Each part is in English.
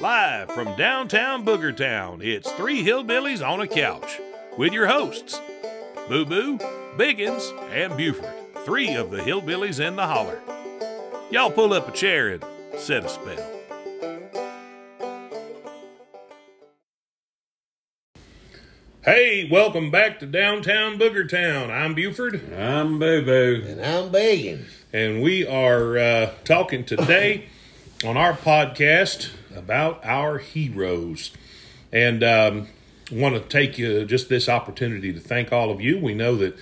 Live from downtown Boogertown, it's Three Hillbillies on a Couch with your hosts, Boo Boo, Biggins, and Buford, three of the hillbillies in the holler. Y'all pull up a chair and set a spell. Hey, welcome back to downtown Boogertown. I'm Buford. I'm Boo Boo. And I'm Biggins. and we are uh, talking today on our podcast about our heroes. And um, want to take uh, just this opportunity to thank all of you. We know that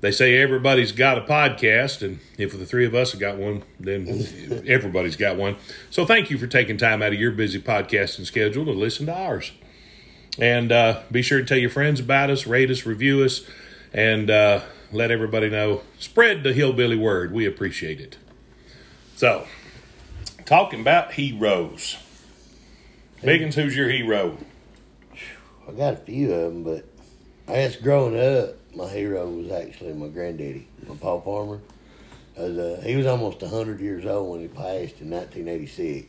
they say everybody's got a podcast, and if the three of us have got one, then everybody's got one. So thank you for taking time out of your busy podcasting schedule to listen to ours. And uh, be sure to tell your friends about us, rate us, review us, and uh, let everybody know. Spread the hillbilly word. We appreciate it. So, talking about heroes. Biggins, who's your hero? I got a few of them, but I guess growing up, my hero was actually my granddaddy, my Paul Farmer. 'Cause, uh, he was almost 100 years old when he passed in 1986.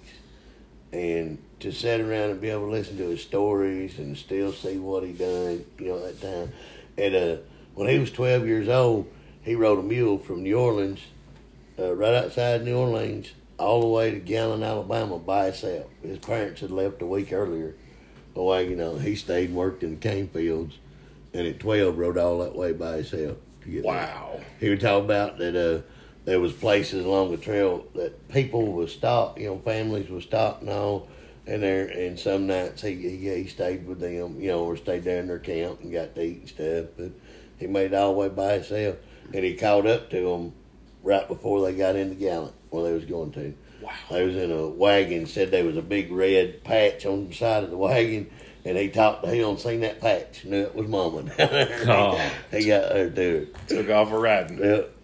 And to sit around and be able to listen to his stories and still see what he done, you know, at that time. And uh, when he was 12 years old, he rode a mule from New Orleans, uh, right outside New Orleans, all the way to Gallant, Alabama by himself. His parents had left a week earlier. Well, you know, he stayed and worked in the cane fields, and at 12 rode all that way by himself to get there. Wow. He would talk about that uh, there was places along the trail that people would stop, you know, families would stop and all, and there, and some nights he, he he stayed with them, you know, or stayed there in their camp and got to eat and stuff. But he made it all the way by himself, and he caught up to them right before they got into Gallant where they was going to. Wow. They was in a wagon. Said there was a big red patch on the side of the wagon, and he talked to him and seen that patch. Knew it was Mama. Oh. he got there to Took off a riding. Yep.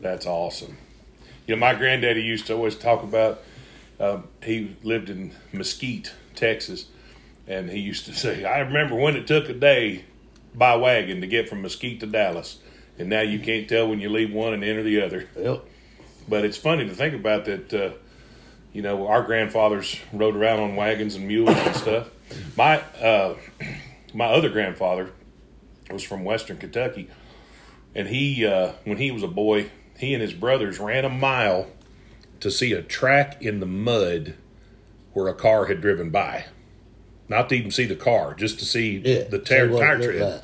That's awesome. You know, my granddaddy used to always talk about. Um, he lived in Mesquite, Texas, and he used to say, "I remember when it took a day by wagon to get from Mesquite to Dallas, and now you can't tell when you leave one and enter the other." Yep. But it's funny to think about that. Uh, you know, our grandfathers rode around on wagons and mules and stuff. My uh, my other grandfather was from Western Kentucky, and he uh, when he was a boy, he and his brothers ran a mile to see a track in the mud where a car had driven by. Not to even see the car, just to see Yeah. the tire, tire tread.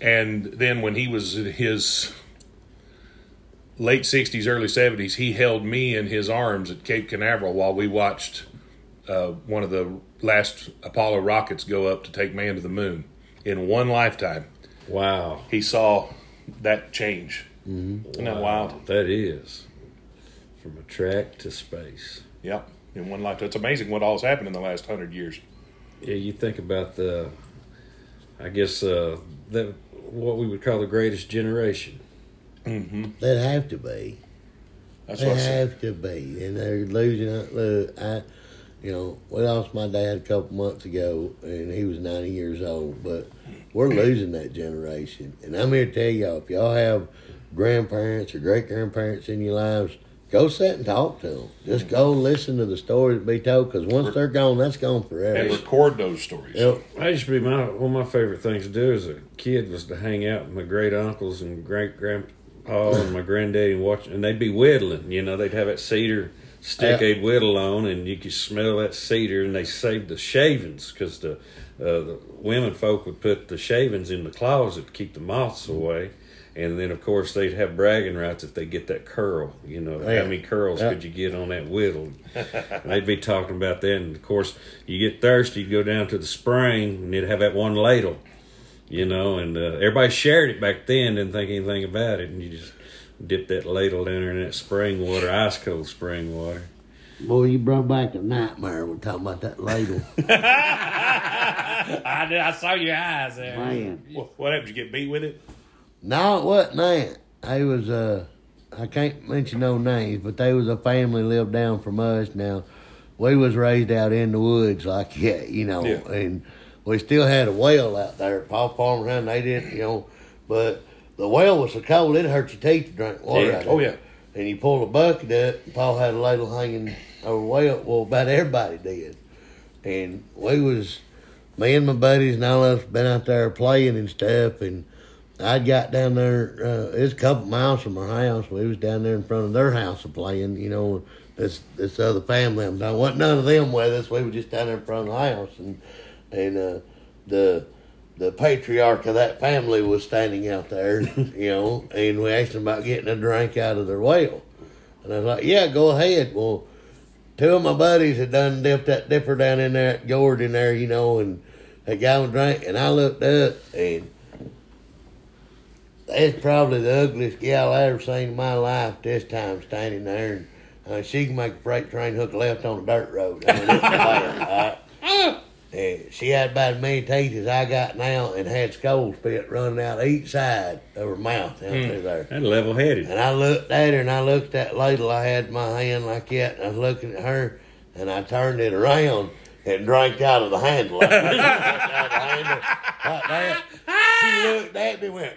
And then when he was in his late 60s, early 70s, he held me in his arms at Cape Canaveral while we watched uh, one of the last Apollo rockets go up to take man to the moon. In one lifetime, Wow. he saw that change. Mm-hmm. Isn't that wild? That is. From a track to space. Yep. In one lifetime. It's amazing what all's happened in the last hundred years. Yeah, you think about the, I guess, uh, the, what we would call the greatest generation. Mm-hmm. They'd have to be. That's They what I have to be, and they're losing it. Look, uh, I, you know, we lost my dad a couple months ago, and he was ninety years old. But we're losing that generation, and I'm here to tell y'all: if y'all have grandparents or great grandparents in your lives, go sit and talk to them. Just go listen to the stories that be told, because once they're gone, that's gone forever. And record those stories. Yep. I used to be my one of my favorite things to do as a kid was to hang out with my great uncles and great grandpa and my granddaddy and watch, and they'd be whittling. You know, they'd have that cedar stick Yeah. they'd whittle on, and you could smell that cedar. And they saved the shavings because the uh, the women folk would put the shavings in the closet to keep the moths away. And then, of course, they'd have bragging rights if they get that curl. You know, Yeah. how many curls Yeah. could you get on that whittle? and they'd be talking about that. And of course, you get thirsty, you go down to the spring, and you'd have that one ladle, you know. And uh, everybody shared it back then, didn't think anything about it, and you just dip that ladle down there in that spring water, ice cold spring water. Boy, you brought back a nightmare. We're talking about that ladle. I, did- I saw your eyes there. Man. What, what happened? Did you get beat with it? No, it wasn't that. They was uh I can't mention no names, but they was a family lived down from us. Now, we was raised out in the woods like yeah, you know, Yeah. and we still had a well out there. Paul Farmer and they didn't, you know, but the well was so cold it hurt your teeth to drink water Yeah. out of Oh, yeah. And you pull a bucket up, and Paul had a ladle hanging over the well. Well, about everybody did. and we was me and my buddies and all of us been out there playing and stuff, and I got down there. Uh, it's a couple miles from our house. We was down there in front of their house playing. You know, this this other family. I'm done. wasn't none of them with us. We were just down there in front of the house, and and uh, the the patriarch of that family was standing out there. you know, and we asked him about getting a drink out of their well, and I was like, "Yeah, go ahead." Well. Two of my buddies had done dipped that dipper down in there at gourd in there, you know, and that guy was drink, and I looked up, and that's probably the ugliest gal I ever seen in my life. This time standing there, and uh, she can make a freight train hook left on a dirt road. I mean, it's bad, right? And she had about as many teeth as I got now, and had skull spit running out each side of her mouth down hmm. through there. That level headed. And I looked at her, and I looked at that ladle I had in my hand like that, and I was looking at her, and I turned it around and drank out of the handle. Like, out of the handle like that. She looked at me and went,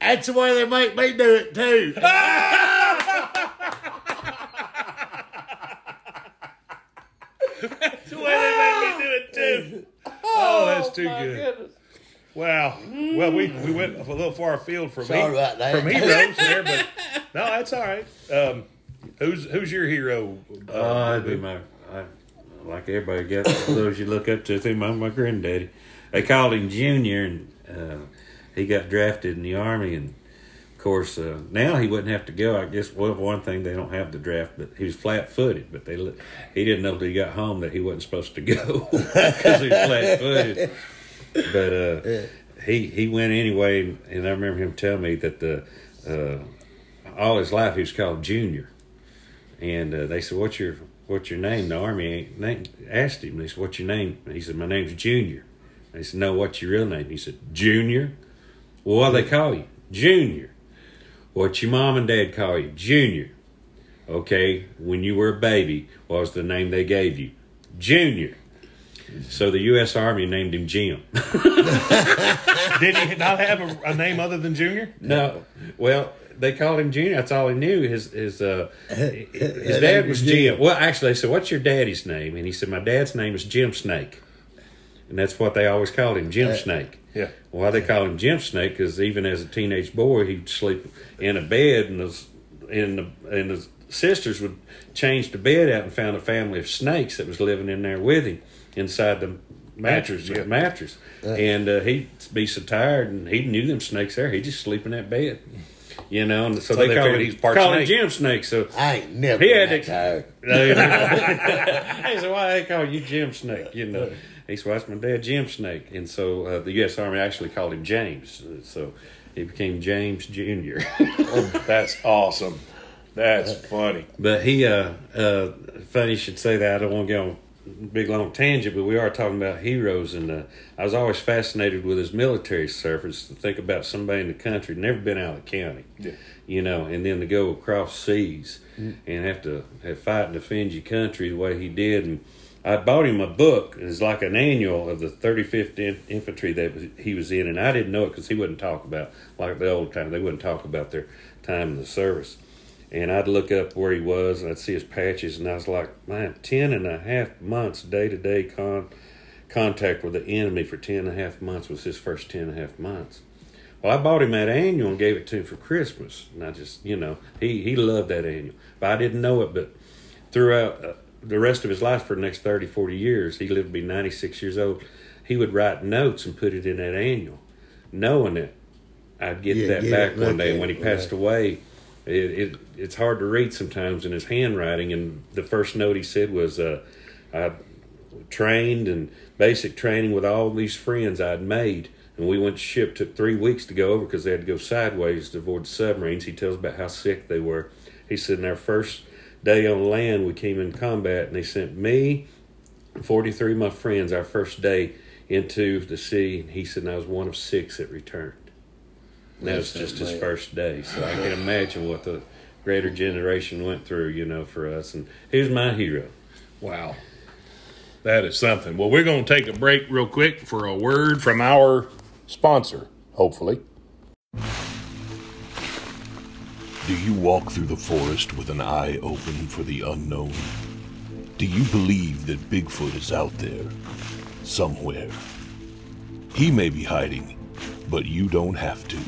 That's the way they make me do it, too. That's the way they make me do it too. Oh, that's too good. Wow. Well, we, we went a little far afield from Sorry he- about that. from heroes there, but no, that's all right. Um, who's who's your hero? Uh, Oh, that'd be my, I, like everybody gets those you look up to. Think my my granddaddy. They called him Junior, and uh, he got drafted in the army. And of course, uh, now he wouldn't have to go. I guess well, one thing they don't have the draft, but he was flat footed. But they he didn't know till he got home that he wasn't supposed to go because he was flat footed. But uh, he he went anyway, and I remember him telling me that the uh, all his life he was called Junior. And uh, they said, "What's your what's your name?" The army name, asked him. They said, "What's your name?" And he said, "My name's Junior." They said, "No, what's your real name?" He said, "Junior." Well, what do they call you? Junior. What's your mom and dad call you? Junior. Okay, when you were a baby, what was the name they gave you? Junior. So the U.S. Army named him Jim. Did he not have a, a name other than Junior? No, well, they called him Junior. That's all he knew. His his uh, his dad was Jim. Well, actually, they said, "What's your daddy's name?" And he said, "My dad's name is Jim Snake," and that's what they always called him, Jim Snake. Yeah. Why they call him Jim Snake? Because even as a teenage boy, he'd sleep in a bed, and the and the and the sisters would change the bed out and found a family of snakes that was living in there with him inside the mattress. Mattress, yeah. And uh, he'd be so tired, and he knew them snakes there. He'd just sleep in that bed, you know. And so, So they, they call him, he's part call him. Jim Snake. So I ain't never He had that to- tired. I said, why they call you Jim Snake? You know, he said, well, that's my dad, Jim Snake. And so uh, the U.S. Army actually called him James. Uh, So he became James Jr. That's awesome. That's funny. but he, uh, uh, funny you should say that. I don't want to get on a big long tangent, but we are talking about heroes. And uh, I was always fascinated with his military service to think about somebody in the country, never been out of the county. Yeah. You know, and then to go across seas and have to have fight and defend your country the way he did. And I bought him a book. It's like an annual of the 35th In- Infantry that he was in, and I didn't know it because he wouldn't talk about like the old time. They wouldn't talk about their time in the service. And I'd look up where he was, and I'd see his patches, and I was like, man, ten and a half months day to day con contact with the enemy for ten and a half months was his first ten and a half months. Well, I bought him that annual and gave it to him for Christmas. And I just, you know, he, he loved that annual. But I didn't know it. But throughout uh, the rest of his life for the next 30, 40 years, he lived to be 96 years old. He would write notes and put it in that annual, knowing that I'd get Yeah, that get back one day. When he passed right. away, it, it it's hard to read sometimes in his handwriting. And the first note he said was, uh, I trained and basic training with all these friends I'd made. And we went to ship. Took three weeks to go over because they had to go sideways to avoid submarines. He tells about how sick they were. He said in our first day on land, we came in combat, and they sent me, 43 of my friends, our first day into the sea. And he said, and I was one of six that returned. And that was just his first day. So I can imagine what the greater generation went through, you know, for us. And he was my hero. Wow. That is something. Well, we're going to take a break real quick for a word from our sponsor, hopefully. Do you walk through the forest with an eye open for the unknown? Do you believe that Bigfoot is out there? Somewhere. He may be hiding, but you don't have to.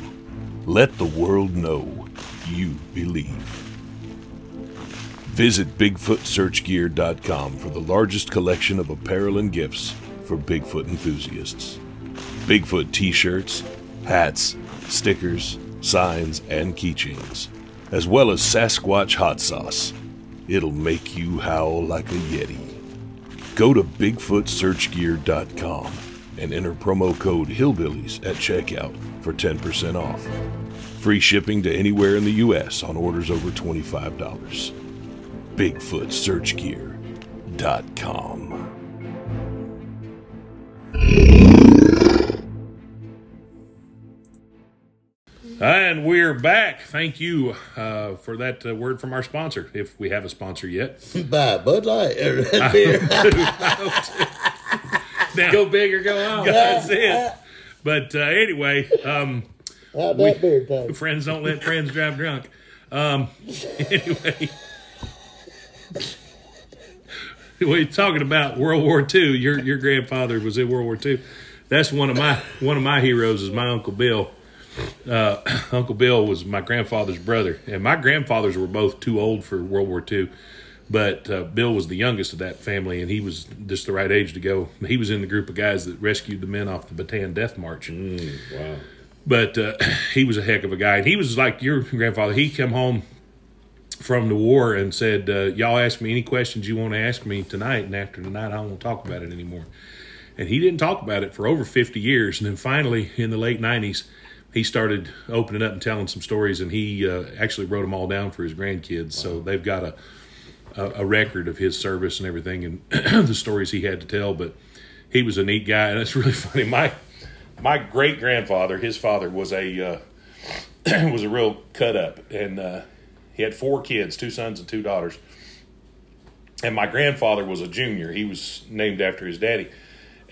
Let the world know you believe. Visit BigfootSearchGear.com for the largest collection of apparel and gifts for Bigfoot enthusiasts. Bigfoot t shirts, hats, stickers, signs, and keychains, as well as Sasquatch hot sauce. It'll make you howl like a Yeti. Go to BigfootSearchGear.com and enter promo code Hillbillies at checkout for 10% off. Free shipping to anywhere in the U.S. on orders over $25. BigfootSearchGear.com. And we're back. Thank you uh, for that uh, word from our sponsor, if we have a sponsor yet. Buy Bud Light or Red beer. Now, Go big or go home. that's it. But uh, anyway, um, How'd beer taste? friends don't let friends drive drunk. Um, anyway, we're talking about World War II. Your your grandfather was in World War II. That's one of my one of my heroes is my uncle Bill. Uh, uncle Bill was my grandfather's brother, and my grandfathers were both too old for World War II. But uh, Bill was the youngest of that family, and he was just the right age to go. He was in the group of guys that rescued the men off the Bataan Death March. Wow. But uh, he was a heck of a guy. And he was like your grandfather. He come home from the war and said, uh, "Y'all ask me any questions you want to ask me tonight, and after tonight, I won't talk about it anymore." And he didn't talk about it for over fifty years. And then finally, in the late nineties, he started opening up and telling some stories. And he uh, actually wrote them all down for his grandkids. So they've got a, a a record of his service and everything, and the stories he had to tell. But he was a neat guy, and it's really funny. My my great grandfather, his father was a uh, was a real cut up, and uh, he had four kids, two sons and two daughters. And my grandfather was a junior. He was named after his daddy,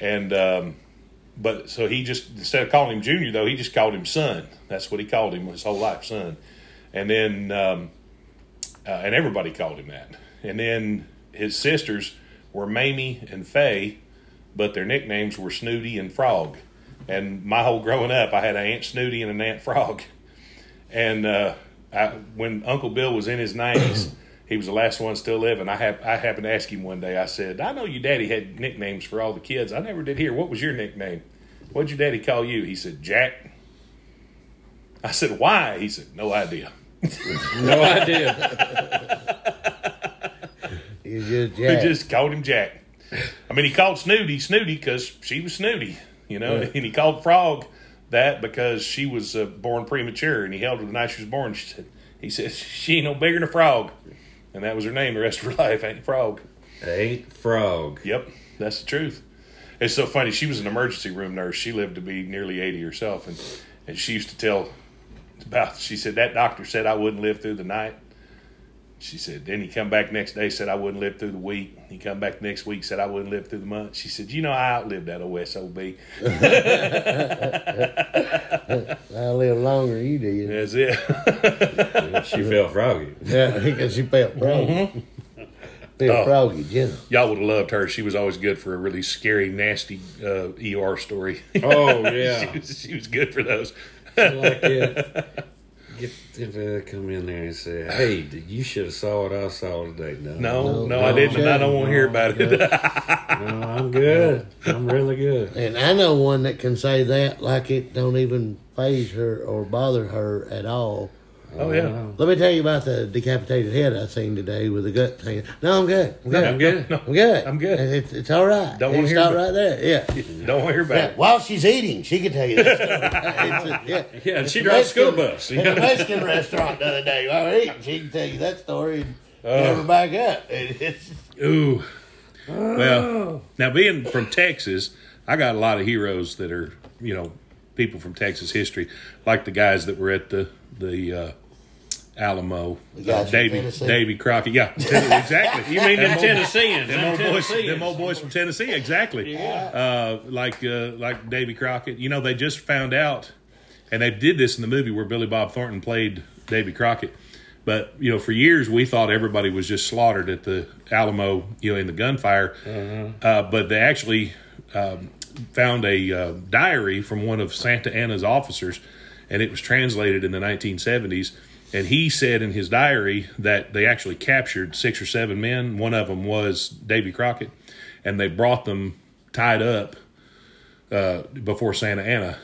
and um, but so he just instead of calling him junior though, he just called him son. That's what he called him his whole life, son. And then um, uh, and everybody called him that. And then his sisters were Mamie and Faye, but their nicknames were Snooty and Frog. And my whole growing up, I had an Aunt Snooty and an Aunt Frog. And uh, I, when Uncle Bill was in his nineties, he was the last one still living. I have I happened to ask him one day. I said, "I know your daddy had nicknames for all the kids. I never did hear. What was your nickname? What'd your daddy call you?" He said, "Jack." I said, "Why?" He said, "No idea." No idea. You just He just called him Jack. I mean, he called Snooty Snooty because she was Snooty, you know, and he called Frog that because she was uh, born premature, and he held her the night she was born. She said, he said she ain't no bigger than a frog, and that was her name the rest of her life, ain't Frog. Ain't frog. Yep, that's the truth. It's so funny. She was an emergency room nurse. She lived to be nearly eighty herself, and and she used to tell about. She said that doctor said I wouldn't live through the night. She said, then he come back next day, said I wouldn't live through the week. He come back next week, said I wouldn't live through the month. She said, you know, I outlived that OSOB. I live longer than you did. That's it. She felt froggy. Yeah, because she felt froggy. Mm-hmm. Felt Oh. froggy, Jenna. Y'all would have loved her. She was always good for a really scary, nasty uh, ER story. Oh yeah. she, was, she was good for those. like it. Get if they come in there and say, "Hey, you should have saw what I saw today." No, No, no, No, I didn't. and I don't no, want to hear about it. no, I'm good. I'm really good. And I know one that can say that like it don't even phase her or bother her at all. Oh yeah. Let me tell you about the decapitated head I seen today with the gut thing. No, I'm good. I'm good. I'm good. No, I'm good. I'm good. It's, it's all right. Don't wanna hear stop right there. Yeah. don't want to hear about Yeah, it. while she's eating, she can tell you that story. A- yeah, Yeah, she drives school bus. In a Mexican restaurant the other day, while we're eating, she can tell you that story and never back up. It's, Ooh. Well, now being from Texas, I got a lot of heroes that are, you know, people from Texas history, like the guys that were at the the uh, Alamo, The guys uh, Davy Davy Crockett. Yeah, exactly. You mean them Them old- Tennesseans? Them Them old boys, them old boys from Tennessee, exactly. Uh, like uh, like Davy Crockett. You know, they just found out, and they did this in the movie where Billy Bob Thornton played Davy Crockett. But you know, for years we thought everybody was just slaughtered at the Alamo, you know, in the gunfire. Uh, but they actually um, found a uh, diary from one of Santa Anna's officers, and it was translated in the 1970s. And he said in his diary that they actually captured six or seven men. One of them was Davy Crockett, and they brought them tied up uh, before Santa Anna.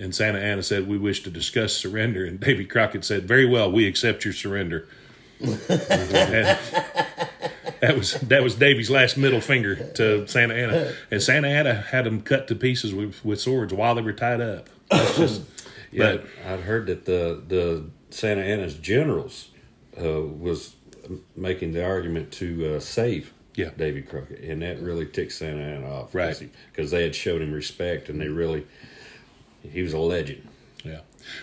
And Santa Anna said, "We wish to discuss surrender." And Davy Crockett said, "Very well, we accept your surrender." That was that was Davy's last middle finger to Santa Anna, and Santa Anna had them cut to pieces with, with swords while they were tied up. That's just, Yeah, but I've heard that the the Santa Anna's generals uh, was making the argument to uh, save Yeah. Davy Crockett, and that really ticked Santa Anna off, Right. Because they had showed him respect, and they really he was a legend. yeah,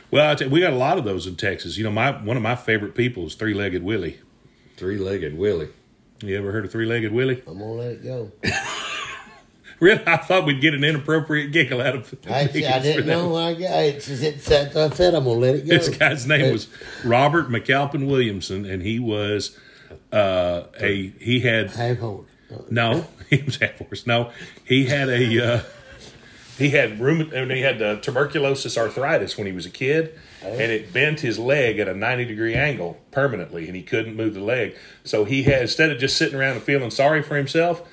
well, I you, we got a lot of those in Texas. You know, my one of my favorite people is Three Legged Willie. Three legged Willie. You ever heard of Three Legged Willie? I'm gonna let it go. Really, I thought we'd get an inappropriate giggle out of. I, I for didn't know. I, it's, it's, I said I'm gonna let it go. This guy's name was Robert McAlpin Williamson, and he was uh, a he had half horse. no he was half horse. No, he had a uh, he had rheum and he had uh, tuberculosis arthritis when he was a kid, and it bent his leg at a ninety degree angle permanently, and he couldn't move the leg. So he had instead of just sitting around and feeling sorry for himself.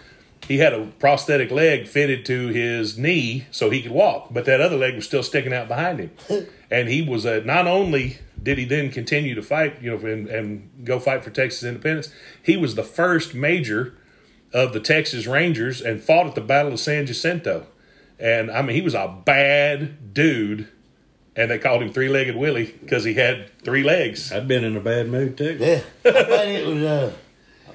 He had a prosthetic leg fitted to his knee so he could walk, but that other leg was still sticking out behind him. and he was a, not only did he then continue to fight, you know, and, and go fight for Texas independence, he was the first major of the Texas Rangers and fought at the Battle of San Jacinto. And I mean, he was a bad dude, and they called him Three Legged Willie because he had three legs. I'd been in a bad mood too. Yeah, I bet it was. Uh,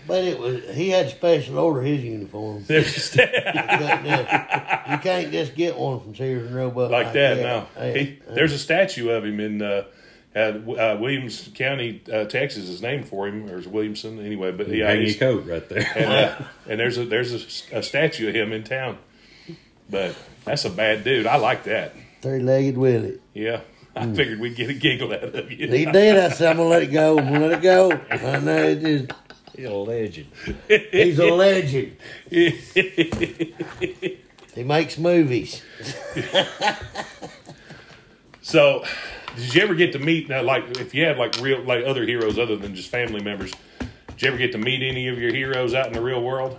I bet it was. He had special order his uniform. There's You can't, uh, you can't just get one from Sears and Roebuck like that. No, Yeah, he, yeah. there's a statue of him in uh, at, uh, Williams County, uh, Texas, is named for him, or is Williamson anyway. But yeah, Hang your coat right there. and, uh, and there's a there's a, a statue of him in town. But that's a bad dude. I like that. Three-legged Willie. Yeah, I figured we'd get a giggle out of you. He did. I said, I'm gonna let it go. I'm gonna let it go. I know it is. He's a legend. He's a legend. he makes movies. So, did you ever get to meet now? Like, if you had like real like other heroes other than just family members, did you ever get to meet any of your heroes out in the real world?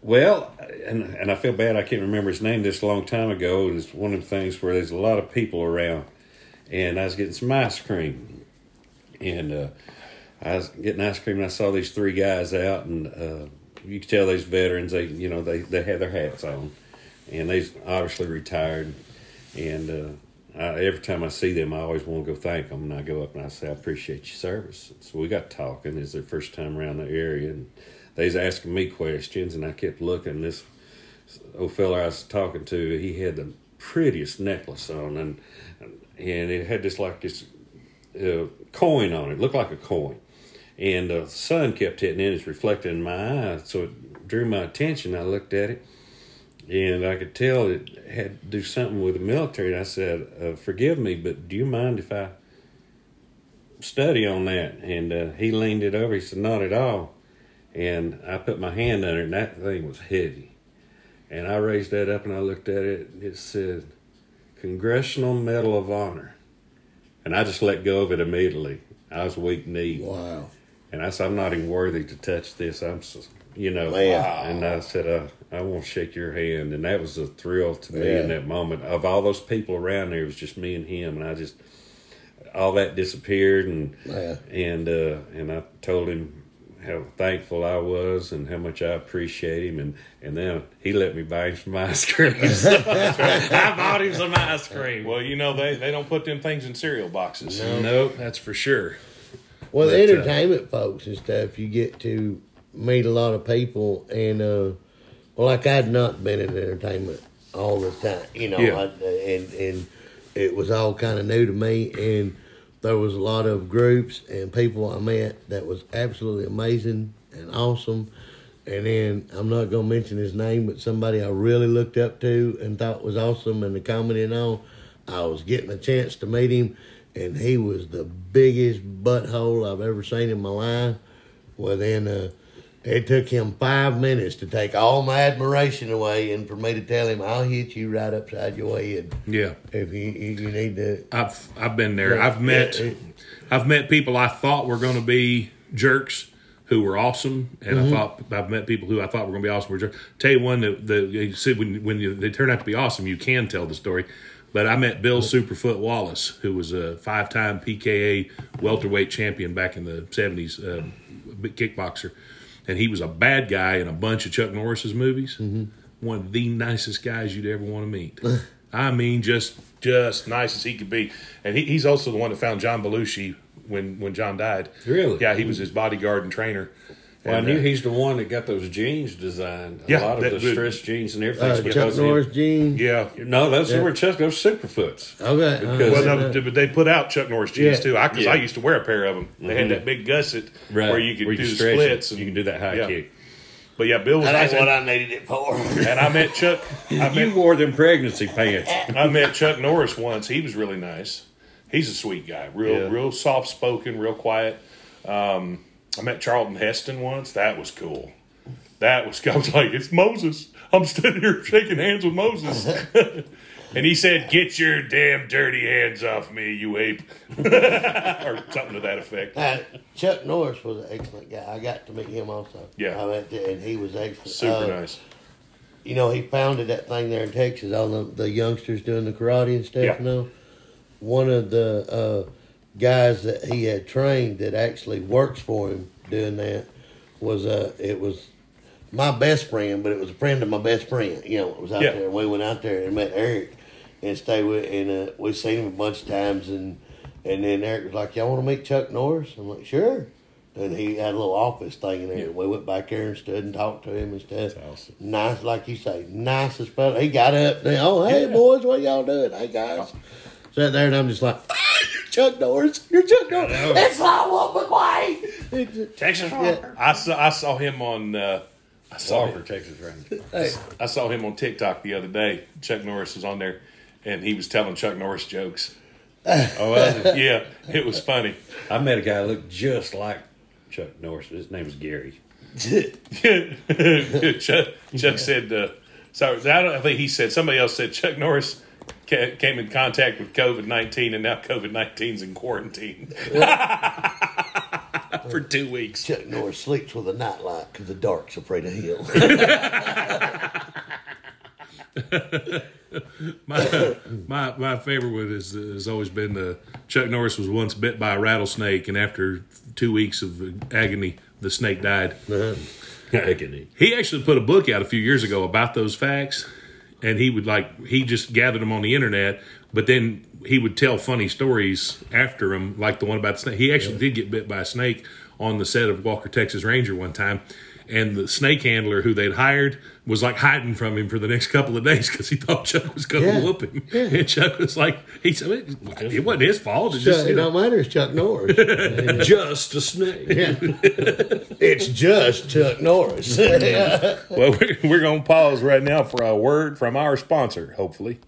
Well, and and I feel bad I can't remember his name this a long time ago. It's one of the things where there's a lot of people around, and I was getting some ice cream, and uh, I was getting ice cream, and I saw these three guys out, and uh, you could tell these veterans. They you know they they had their hats on, and they obviously retired, and. Uh, I, every time I see them, I always want to go thank them, and I go up and I say, "I appreciate your service." So we got talking. It's their first time around the area, and they was asking me questions, and I kept looking. This old fella I was talking to, he had the prettiest necklace on, and and it had this like this uh, coin on it, looked like a coin, and the sun kept hitting in, it's reflecting in my eye, so it drew my attention. I looked at it, and I could tell it had to do something with the military. And I said, uh, "Forgive me, but do you mind if I study on that?" And uh, he leaned it over. He said, "Not at all." And I put my hand under it, and that thing was heavy. And I raised that up and I looked at it. And It said, Congressional Medal of Honor. And I just let go of it immediately. I was weak kneed. Wow. And I said, I'm not even worthy to touch this. I'm, you know. Wow. And I said, uh, I want to shake your hand. And that was a thrill to me Yeah. in that moment. Of all those people around there, it was just me and him. And I just, all that disappeared. And, Yeah. and, uh, and I told him how thankful I was and how much I appreciate him. And, and then he let me buy him some ice cream. So I bought him some ice cream. Well, you know they they don't put them things in cereal boxes. Nope. that's for sure. Well, But, the uh, entertainment folks and stuff, you get to meet a lot of people, and uh, well, like I'd not been in entertainment all the time, you know, Yeah. I, and and it was all kind of new to me, and there was a lot of groups and people I met that was absolutely amazing and awesome. And then I'm not gonna mention his name, but somebody I really looked up to and thought was awesome, and the comedy and all. I was getting a chance to meet him, and he was the biggest butthole I've ever seen in my life. Well, then uh, it took him five minutes to take all my admiration away, and for me to tell him, "I'll hit you right upside your head Yeah. if you you, you need to." I've I've been there. Yeah, I've met yeah, I've met people I thought were going to be jerks who were awesome, and Mm-hmm. I thought I've met people who I thought were going to be awesome were jerks. Tell you one that the you said when when you, they turn out to be awesome, you can tell the story. But I met Bill Superfoot Wallace, who was a five-time PKA welterweight champion back in the seventies, uh, big kickboxer, and he was a bad guy in a bunch of Chuck Norris's movies. Mm-hmm. One of the nicest guys you'd ever want to meet. I mean, just just nice as he could be. And he, he's also the one that found John Belushi when when John died. Really? Yeah, he was his bodyguard and trainer. Well, I knew uh, he's the one that got those jeans designed. A Yeah, lot of that- the the- stretch jeans and everything. Uh, Chuck he- Norris jeans. Yeah. No, those Yeah. were Chuck. Those Superfoots. Okay. Because- Well, uh, no, but they put out Chuck Norris jeans Yeah. too. I because I used to wear a pair of them. They had that big gusset where you could do the stretch it. splits. And, you can do that high yeah. kick. But yeah, Bill was that nice. ain't what I needed it for. and I met Chuck. I You wore them pregnancy pants. I met Chuck Norris once. He was really nice. He's a sweet guy. Real, Yeah. real soft spoken, real quiet. Um, I met Charlton Heston once. That was cool. That was. I was like, it's Moses. I'm standing here shaking hands with Moses. and he said, "Get your damn dirty hands off me, you ape," or something to that effect. Uh, Chuck Norris was an excellent guy. I got to meet him also. Yeah. I met and he was excellent. Super Uh, nice. You know, he founded that thing there in Texas. All the, the youngsters doing the karate and stuff. Yeah. You know, one of the uh, guys that he had trained that actually works for him doing that was uh, it was my best friend, but it was a friend of my best friend. You know, it was out Yeah. there. We went out there and met Eric and stayed with, and uh, we seen him a bunch of times. And and then Eric was like, "Y'all want to meet Chuck Norris?" I'm like, "Sure." And he had a little office thing in there. We went back there and stood and talked to him and stuff. awesome. Nice, like you say, nicest fellow. He got up there. Oh, hey boys, what y'all doing? Hey guys, sat there and I'm just like, Chuck Norris. You're Chuck Norris. It's not what McQuay. Texas Yeah. I saw I saw him on. Uh, I saw Walker, him, Texas Ranger. Hey, I saw him on TikTok the other day. Chuck Norris was on there, and he was telling Chuck Norris jokes. Oh, was it? Yeah, it was funny. I met a guy that looked just like Chuck Norris. His name was Gary. Chuck, Chuck said, uh, "So I don't I think he said somebody else said Chuck Norris." Ca- Came in contact with COVID nineteen, and now COVID 19's in quarantine for two weeks. Chuck Norris sleeps with a nightlight because the dark's afraid of him. My my, my favorite one is, has always been the Chuck Norris was once bit by a rattlesnake, and after two weeks of agony, the snake died. Agony. He actually put a book out a few years ago about those facts, and he would like he just gathered them on the internet, but then he would tell funny stories after him, like the one about the snake. He actually did get bit by a snake on the set of Walker Texas Ranger one time. And the snake handler who they'd hired was like hiding from him for the next couple of days because he thought Chuck was going to Yeah. whoop him. Yeah. And Chuck was like, he said, it it wasn't his fault. It's Chuck, just, it you know, don't matter. It's Chuck Norris. Just a snake. it's just Chuck Norris. Well, we're, we're going to pause right now for a word from our sponsor, hopefully.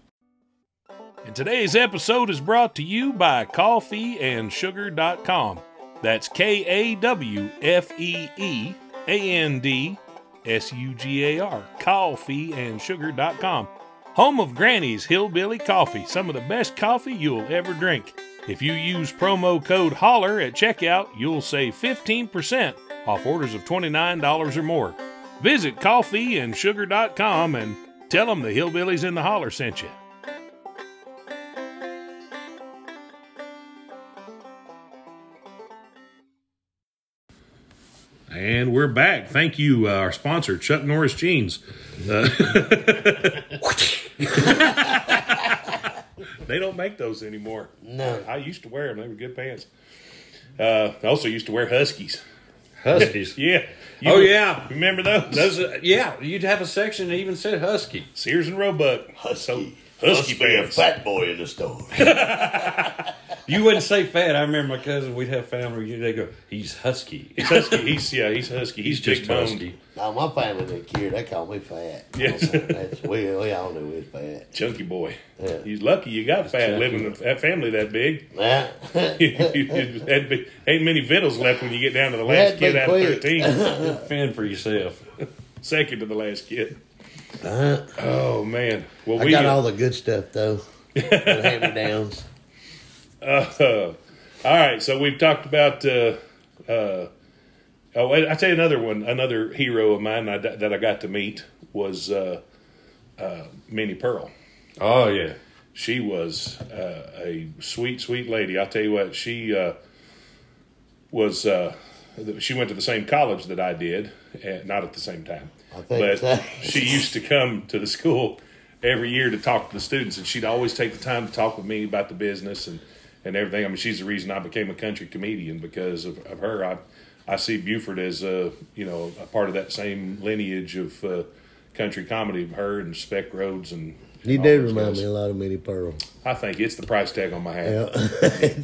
And today's episode is brought to you by coffeeandsugar.com. That's K A W F E E A N D S U G A R. Coffeeandsugar.com. Home of Granny's Hillbilly Coffee, some of the best coffee you'll ever drink. If you use promo code HOLLER at checkout, you'll save 15% off orders of $29 or more. Visit coffeeandsugar.com and tell them the Hillbillies in the Holler sent you. And we're back. Thank you, uh, our sponsor, Chuck Norris Jeans. Uh, they don't make those anymore. No. I used to wear them. They were good pants. Uh, I also used to wear Huskies. Huskies. Yeah. You Oh, yeah. Remember those? Those, uh, yeah, you'd have a section that even said Husky. Sears and Roebuck. Husky. Husky Must be a pants. fat boy in the store. You wouldn't say fat. I remember my cousin. We'd have family. They go, "He's husky." He's husky. He's yeah. He's husky. He's, He's just big boned. husky. now my family didn't care. They call me fat. Yes. That's, we, we all knew it's fat. Chunky boy. Yeah. He's lucky you got fat chunky. living with that family that big. Nah. That'd be- ain't many victuals left when you get down to the That'd last be kid out of quick. 13. Fend for yourself. Second to the last kid. Uh, Oh, man. Well, I we. got all the good stuff though. the hand downs. Uh, all right, so we've talked about. Uh, uh, oh, wait, I tell you another one. Another hero of mine I, that I got to meet was uh, uh, Minnie Pearl. Oh yeah. She was uh, a sweet, sweet lady. I'll tell you what. She uh, was. Uh, she went to the same college that I did, and not at the same time. I think but so. she used to come to the school every year to talk to the students, and she'd always take the time to talk with me about the business and, and everything. I mean, she's the reason I became a country comedian because of, of her. I I see Buford as a you know a part of that same lineage of uh, country comedy. Of her and Speck Rhodes and You all do remind guys. me a lot of Minnie Pearl. I think it's the price tag on my hat. Yeah.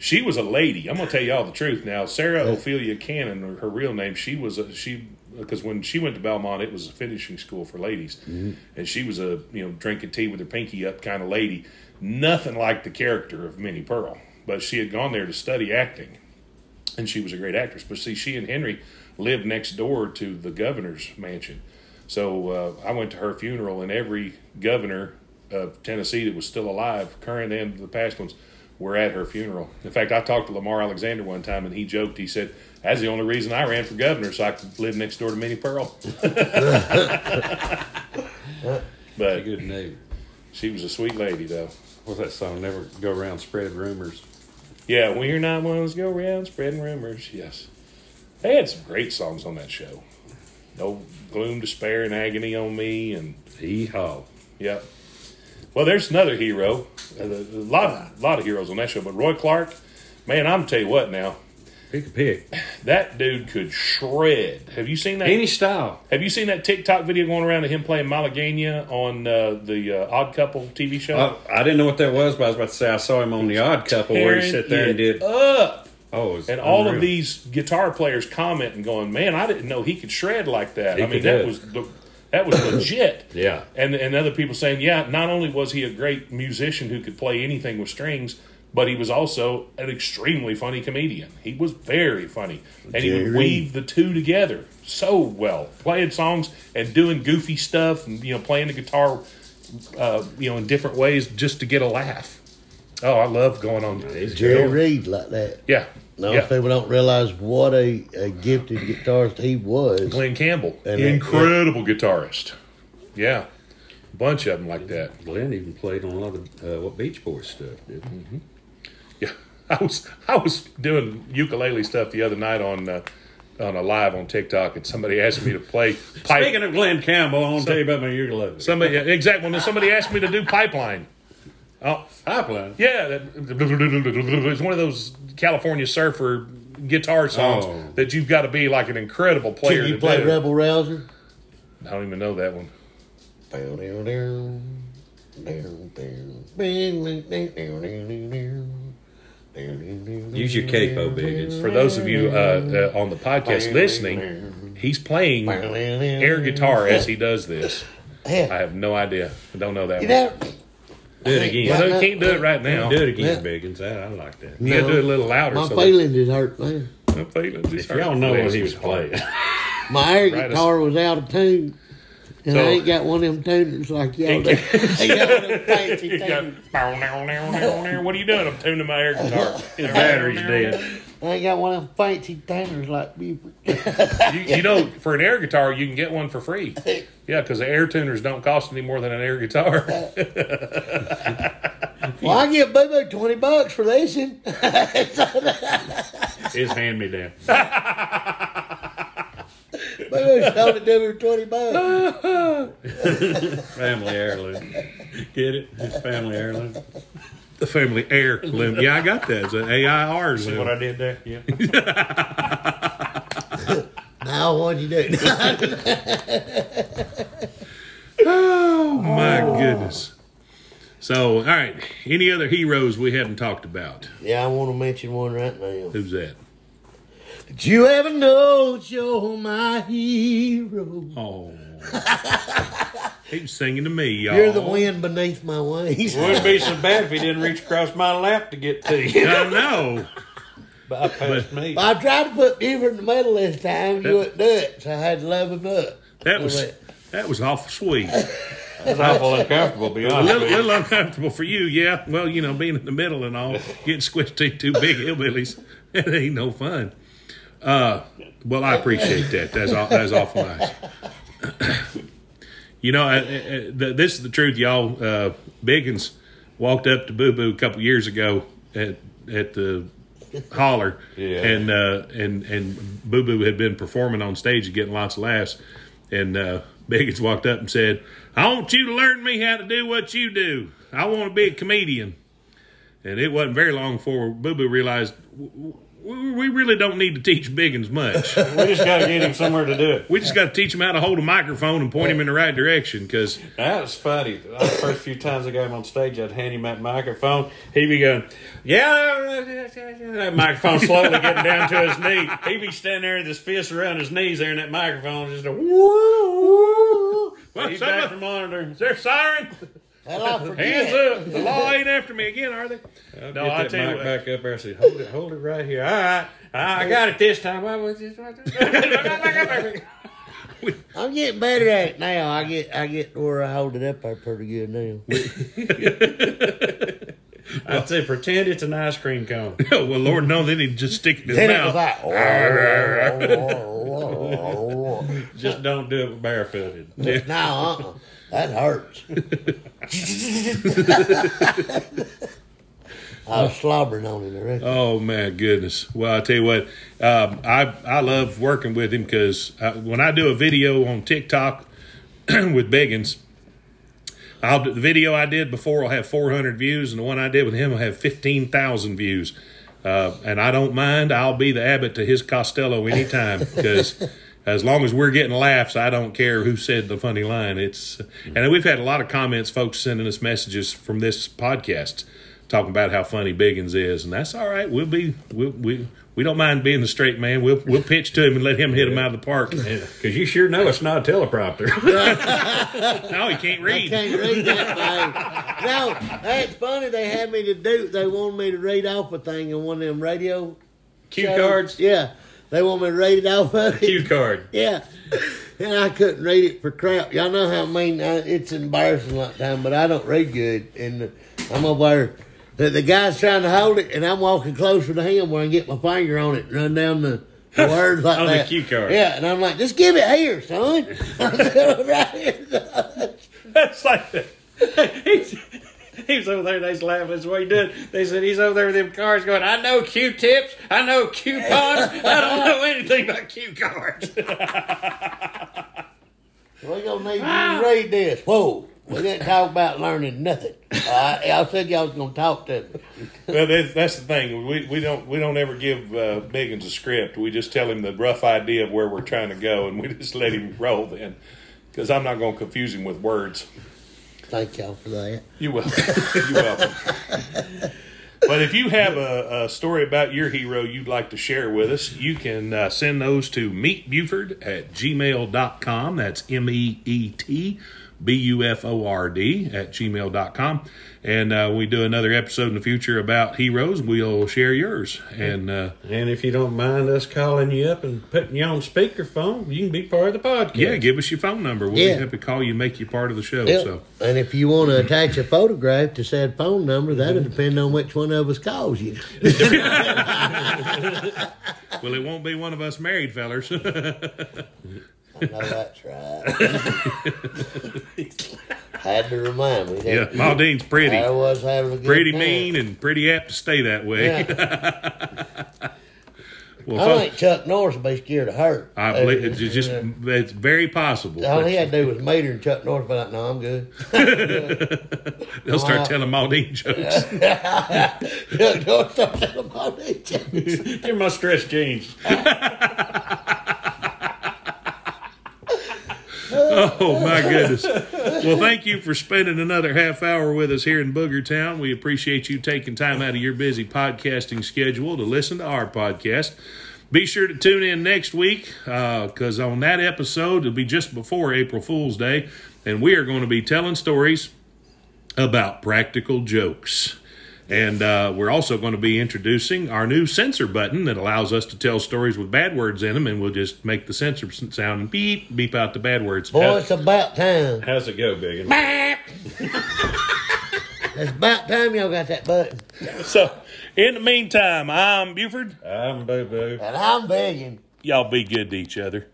She was a lady. I'm gonna tell you all the truth now. Sarah Ophelia Cannon, her real name, she was a she because when she went to Belmont, it was a finishing school for ladies, and she was a you know drinking tea with her pinky up kind of lady. Nothing like the character of Minnie Pearl, but she had gone there to study acting, and she was a great actress. But see, she and Henry lived next door to the governor's mansion, so uh, I went to her funeral, and every governor of Tennessee that was still alive, current and the past ones, were at her funeral. In fact, I talked to Lamar Alexander one time, and he joked. He said, "That's the only reason I ran for governor, so I could live next door to Minnie Pearl." A but good neighbor. she was a sweet lady, though. What's that song? Never go around spreading rumors. Yeah, we're not ones go around spreading rumors. Yes, they had some great songs on that show. No gloom, despair, and agony on me, and Hee haw. Yep. Well, there's another hero. Uh, A lot, of, lot of heroes on that show, but Roy Clark, man, I'm gonna tell you what. Now Pick a pick. that dude could shred. Have you seen that? Any style. Have you seen that TikTok video going around of him playing Malaguena on uh, the uh, Odd Couple TV show? I, I didn't know what that was, but I was about to say I saw him on the Odd Couple where he sat there and did. up. Oh, And all of these guitar players commenting, going, "Man, I didn't know he could shred like that." He I mean, could that it. was the- that was legit. Yeah. And and other people saying, "Yeah, not only was he a great musician who could play anything with strings, but he was also an extremely funny comedian. He was very funny, and he would weave the two together so well, playing songs and doing goofy stuff, and you know, playing the guitar, uh, you know, in different ways just to get a laugh. Oh, I love going on. Jerry Reed like that. Yeah. No, yeah. people don't realize what a, a gifted guitarist he was. Glen Campbell, And that- incredible guitarist. Yeah, A bunch of them like that. Glen even played on a lot of uh, what Beach Boys stuff, did Mm-hmm. Yeah, I was I was doing ukulele stuff the other night on uh, on a live on TikTok, and somebody asked me to play pipe. Speaking of Glen Campbell, I want to tell you about my ukulele. somebody exactly when somebody asked me to do pipeline. Oh Pipeline. yeah, that, it's one of those California surfer guitar songs Oh. that you've got to be like an incredible player Can you to play do. Rebel Rouser? I don't even know that one. Down, down, down, Use your capo, biggins. For those of you uh, uh, on the podcast listening, he's playing air guitar as he does this. I have no idea. I don't know that You one. know, Do it I again. Well, Yeah. you can't do it right now. Do it again, Yeah. Biggins. I, I like that. You got to do it a little louder. my so feelings is hurt now. my feelings is If y'all hurt. know what he was playing. My air guitar was out of tune. And So- I ain't got one of them tuners like y'all do. I got one of them fancy You got, tuners. now, now, now, now. What are you doing? I'm tuning my air guitar. His battery's dead. I ain't got one of them fancy tuners like Buford. You, you know, for an air guitar, you can get one for free. Yeah, because the air tuners don't cost any more than an air guitar. well, I give Boo Boo 20 bucks for this. one. His hand me down. Boo Boo sold it to me for 20 bucks. Family heirloom. Get it? His family heirloom. the family heirloom. Yeah, I got that. It's an AIR. See what I did there? Yeah. Now, what'd you do? Oh my goodness. So, all right. Any other heroes we haven't talked about? Yeah, I want to mention one right now. Who's that? Did you ever know that you're my hero? Oh, he was singing to me, y'all. You're the wind beneath my wings. Wouldn't be so bad if he didn't reach across my lap to get to you. I know. Bypassed me. I tried to put Beaver in the middle this time. You wouldn't do it, so I had to love him up. That was that was awful sweet. That's awful uncomfortable, to be A honest little, little uncomfortable for you, yeah. Well, you know, being in the middle and all, getting squished to two big hillbillies, it ain't no fun. Uh, well, I appreciate that. That's all, that's awful nice. you know, I, I, the, this is the truth, y'all. Uh, Biggins walked up to Boo Boo a couple years ago at at the holler, Yeah. and uh, and and Boo Boo had been performing on stage and getting lots of laughs, and uh, Biggins walked up and said, "I want you to learn me how to do what you do. I want to be a comedian." And it wasn't very long before Boo Boo realized we really don't need to teach Biggins much. We just got to get him somewhere to do it. we just got to teach him how to hold a microphone and point him in the right direction. Because That was funny. The first few times I got him on stage, I'd hand him that microphone. He'd be going, yeah, that microphone slowly getting down to his knee. He'd be standing there with his fists around his knees there in that microphone, just a woo. He's back from monitor. is there a siren? Hell, I Hands up! The law ain't after me again, are they? I'll No, get I that tell you what. back up there. I said, hold it, hold it right here. All right, I got it this time. I was just right there. I'm getting better at it now. I get I get where I hold it up there pretty good now. I'd say pretend it's an ice cream cone. Oh, well, Lord, no, then he'd just stick it in his Then it was mouth. like, oh, oh, Just don't do it barefooted. no, uh-uh. That hurts. I was slobbering on it, reckon. Oh man, goodness! Well, I tell you what, um, I I love working with him because when I do a video on TikTok with Biggins, I'll the video I did before will have 400 views, and the one I did with him will have 15,000 views. Uh, and I don't mind. I'll be the Abbott to his Costello anytime because as long as we're getting laughs, I don't care who said the funny line. It's and we've had a lot of comments, folks sending us messages from this podcast talking about how funny Biggins is, and that's all right. We'll be we'll, we we don't mind being the straight man. We'll we'll pitch to him and let him hit him out of the park. Because you sure know it's not a teleprompter. No, he can't I read. can't read that thing. No, that's funny. They had me to do. They wanted me to read off a thing in one of them radio Cue shows. cards? Yeah, they want me to read it off of it. Cue card. Yeah, and I couldn't read it for crap. Y'all know how I mean I, it's embarrassing a lot of time, but I don't read good, and I'm over there. The, the guy's trying to hold it, and I'm walking closer to him where I can get my finger on it and run down the, the words like that. On the that. cue card. Yeah, and I'm like, just give it here, son. right here. That's like he's, was over there. They was laughing. That's what he did. They said he's over there with them cards going. I know Q-tips. I know coupons. I don't know anything about cue cards. We're gonna need you to read this. Whoa. We didn't talk about learning nothing. Uh, I said y'all was gonna talk to me. Well, that's, that's the thing. We, we don't we don't ever give uh, Biggins a script. We just tell him the rough idea of where we're trying to go, and we just let him roll then. Because I'm not going to confuse him with words. Thank y'all for that. You're welcome. You're welcome. But if you have a, a story about your hero you'd like to share with us, you can uh, send those to meetbuford at gmail.com. That's M E E T B U F O R D at gmail.com. And uh, we do another episode in the future about heroes. We'll share yours. And uh, and if you don't mind us calling you up and putting you on speakerphone, you can be part of the podcast. yeah, give us your phone number. We'll Yeah. be happy to call you and make you part of the show. Yep. So. And if you want to attach a photograph to said phone number, that'll depend on which one of us calls you. Well, it won't be one of us married fellers. I know that's right. Had to remind me. yeah, That Maldine's pretty. I was having a good pretty time. mean and pretty apt to stay that way. Yeah. well, I folks, think Chuck Norris would be scared of her. I believe it's just it's very possible. All he had to do was meet her and Chuck Norris be like, no, I'm good. They'll start Wow. telling Maldine jokes. Chuck Norris started telling him all these jokes. Give my stretch jeans. Oh my goodness. Well, thank you for spending another half hour with us here in Booger Town. We appreciate you taking time out of your busy podcasting schedule to listen to our podcast. Be sure to tune in next week uh, because on that episode, it'll be just before April Fool's Day, and we are going to be telling stories about practical jokes. And uh, we're also going to be introducing our new censor button that allows us to tell stories with bad words in them, and we'll just make the censor sound and beep, beep out the bad words. Boy, it's about time. How's it go, Biggin? It's about time y'all got that button. So, in the meantime, I'm Buford. I'm Boo Boo. And I'm Biggins. Y'all be good to each other.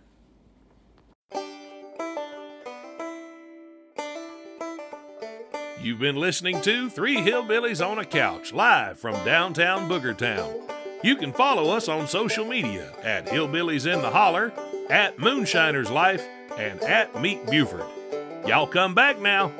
You've been listening to Three Hillbillies on a Couch, live from downtown Boogertown. You can follow us on social media at Hillbillies in the Holler, at Moonshiner's Life, and at Meet Buford. Y'all come back now.